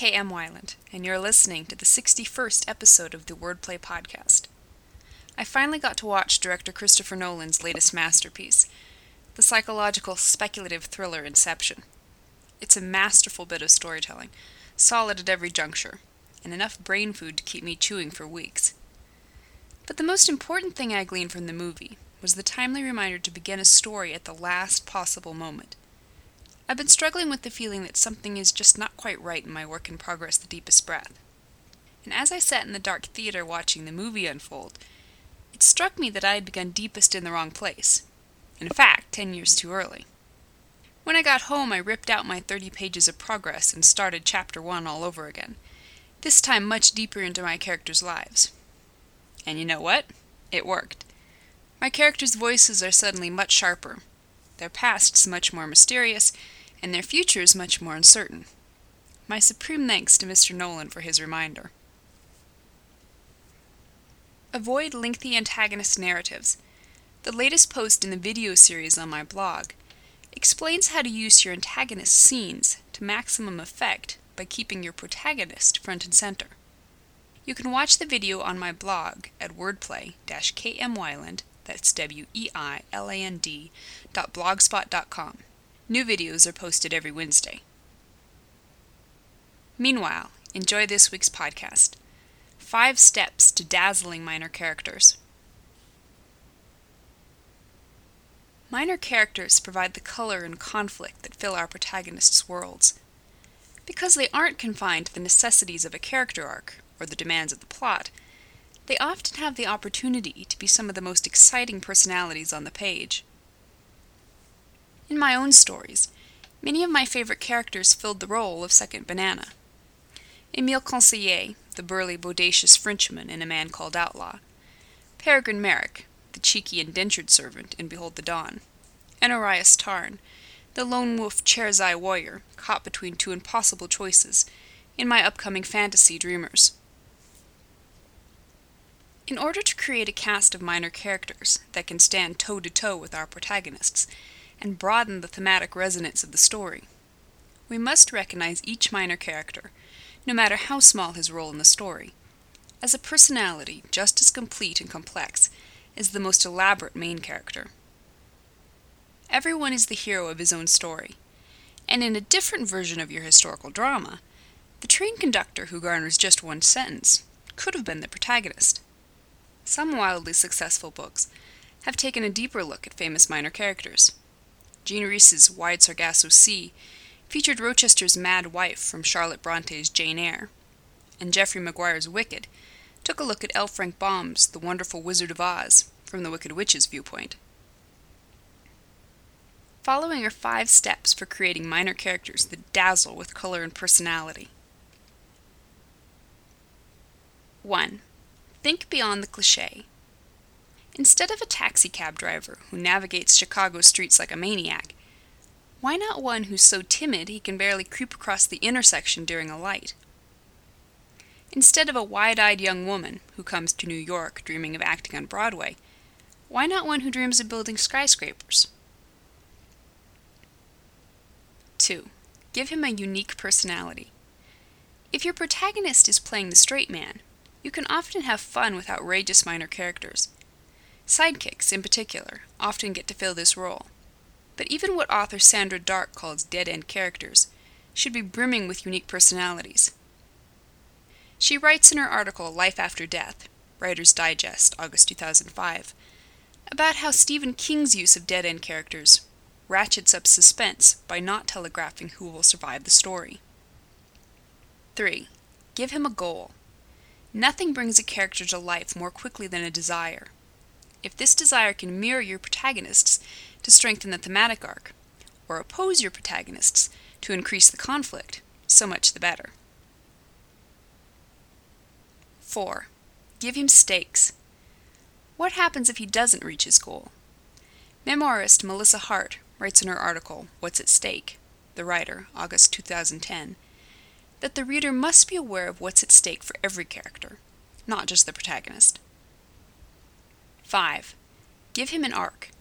K.M. Weiland, and you're listening to the 61st episode of the Wordplay Podcast. I finally got to watch director Christopher Nolan's latest masterpiece, the psychological speculative thriller Inception. It's a masterful bit of storytelling, solid at every juncture, and enough brain food to keep me chewing for weeks. But the most important thing I gleaned from the movie was the timely reminder to begin a story at the last possible moment. I've been struggling with the feeling that something is just not quite right in my work in progress, The Deepest Breath. And as I sat in the dark theater watching the movie unfold, it struck me that I had begun deepest in the wrong place. In fact, ten years too early. When I got home, I ripped out my 30 pages of progress and started chapter 1 all over again, this time much deeper into my characters' lives. And you know what? It worked. My characters' voices are suddenly much sharper. Their pasts much more mysterious, and their future is much more uncertain. My supreme thanks to Mr. Nolan for his reminder. Avoid lengthy antagonist narratives. The latest post in the video series on my blog explains how to use your antagonist scenes to maximum effect by keeping your protagonist front and center. You can watch the video on my blog at wordplay-kmweiland, that's W-E-I-L-A-N-D, dot blogspot.com. New videos are posted every Wednesday. Meanwhile, enjoy this week's podcast Five Steps to Dazzling Minor Characters. Minor characters provide the color and conflict that fill our protagonists' worlds. Because they aren't confined to the necessities of a character arc or the demands of the plot, they often have the opportunity to be some of the most exciting personalities on the page. In my own stories, many of my favorite characters filled the role of second banana. Emile Conseiller, the burly, bodacious Frenchman in A Man Called Outlaw, Peregrine Merrick, the cheeky indentured servant in Behold the Dawn, and Orias Tarn, the lone wolf Cherazii warrior caught between two impossible choices in my upcoming fantasy Dreamers. In order to create a cast of minor characters that can stand toe to toe with our protagonists, and broaden the thematic resonance of the story. We must recognize each minor character, no matter how small his role in the story, as a personality just as complete and complex as the most elaborate main character. Everyone is the hero of his own story, and in a different version of your historical drama, the train conductor who garners just one sentence could have been the protagonist. Some wildly successful books have taken a deeper look at famous minor characters. Jean Rhys's Wide Sargasso Sea featured Rochester's mad wife from Charlotte Bronte's Jane Eyre, and Geoffrey Maguire's Wicked took a look at L. Frank Baum's The Wonderful Wizard of Oz from the Wicked Witch's viewpoint. Following are five steps for creating minor characters that dazzle with color and personality. 1. Think beyond the cliche Instead of a taxicab driver who navigates Chicago streets like a maniac, why not one who's so timid he can barely creep across the intersection during a light? Instead of a wide eyed young woman who comes to New York dreaming of acting on Broadway, why not one who dreams of building skyscrapers? 2. Give him a unique personality. If your protagonist is playing the straight man, you can often have fun with outrageous minor characters. Sidekicks, in particular, often get to fill this role. But even what author Sandra Dark calls dead end characters should be brimming with unique personalities. She writes in her article Life After Death, Writer's Digest, August 2005, about how Stephen King's use of dead end characters ratchets up suspense by not telegraphing who will survive the story. 3. Give him a goal. Nothing brings a character to life more quickly than a desire. If this desire can mirror your protagonists to strengthen the thematic arc, or oppose your protagonists to increase the conflict, so much the better. 4. Give him stakes. What happens if he doesn't reach his goal? Memoirist Melissa Hart writes in her article, What's at Stake? The Writer, August 2010, that the reader must be aware of what's at stake for every character, not just the protagonist. 5. Give him an arc.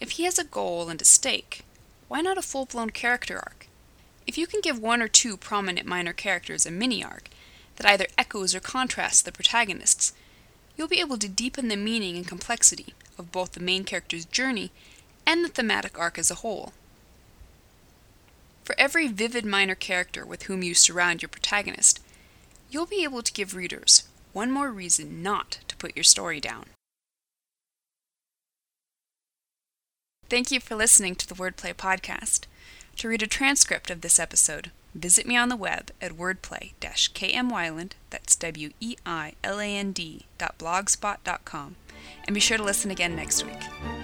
If he has a goal and a stake, why not a full blown character arc? If you can give one or two prominent minor characters a mini arc that either echoes or contrasts the protagonists, you'll be able to deepen the meaning and complexity of both the main character's journey and the thematic arc as a whole. For every vivid minor character with whom you surround your protagonist, you'll be able to give readers one more reason not to put your story down. Thank you for listening to the Wordplay Podcast. To read a transcript of this episode, visit me on the web at wordplay-kmweiland, that's W-E-I-L-A-N-D, dot blogspot.com, and be sure to listen again next week.